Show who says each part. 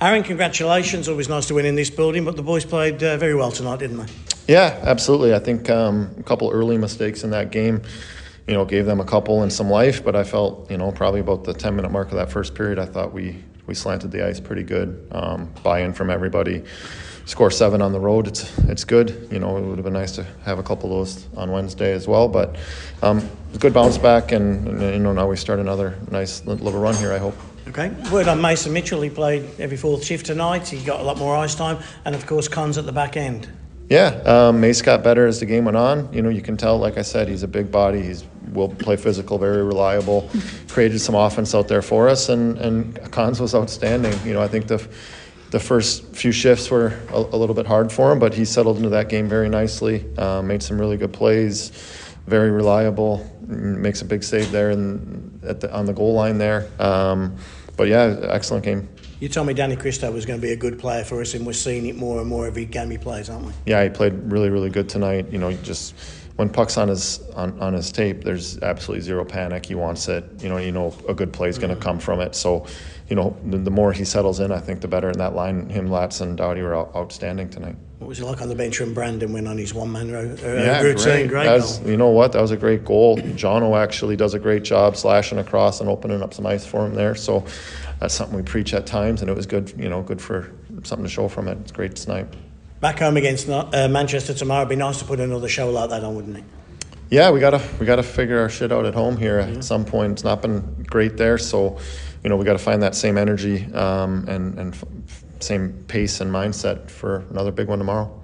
Speaker 1: Aaron, congratulations. Always nice to win in this building, but the boys played uh, very well tonight, didn't they?
Speaker 2: Yeah, absolutely. I think um, a couple early mistakes in that game, you know, gave them a couple and some life. But I felt, you know, probably about the 10 minute mark of that first period, I thought we we slanted the ice pretty good. Um, buy in from everybody. Score seven on the road, it's it's good. You know, it would have been nice to have a couple of those on Wednesday as well. But um, good bounce back, and, and you know now we start another nice little run here. I hope.
Speaker 1: Okay. Word on Mason Mitchell. He played every fourth shift tonight. He got a lot more ice time, and of course, Cons at the back end.
Speaker 2: Yeah, um, Mace got better as the game went on. You know, you can tell, like I said, he's a big body. He's will play physical, very reliable. Created some offense out there for us, and and Cons was outstanding. You know, I think the the first few shifts were a, a little bit hard for him, but he settled into that game very nicely. Uh, made some really good plays, very reliable. Makes a big save there and at the, on the goal line there. Um, but yeah, excellent game.
Speaker 1: You told me Danny Kristo was going to be a good player for us, and we're seeing it more and more every game he plays, aren't we?
Speaker 2: Yeah, he played really, really good tonight. You know, just when puck's on his on, on his tape, there's absolutely zero panic. He wants it. You know, you know a good play is going to mm-hmm. come from it. So, you know, the, the, more he settles in, I think the better. In that line, him, Latz, and Doughty were out, outstanding tonight.
Speaker 1: What was it like on the bench when Brandon went on his one man ro- uh,
Speaker 2: yeah,
Speaker 1: routine?
Speaker 2: Great. great was, you know what? That was a great goal. Jono actually does a great job slashing across and opening up some ice for him there. So that's something we preach at times, and it was good. You know, good for something to show from it. It's great tonight.
Speaker 1: Back home against uh, Manchester tomorrow. It'd be nice to put another show like that on, wouldn't it?
Speaker 2: yeah, we gotta we gotta figure our shit out at home here. At some point, it's not been great there, so you know we got to find that same energy um, and and f- same pace and mindset for another big one tomorrow.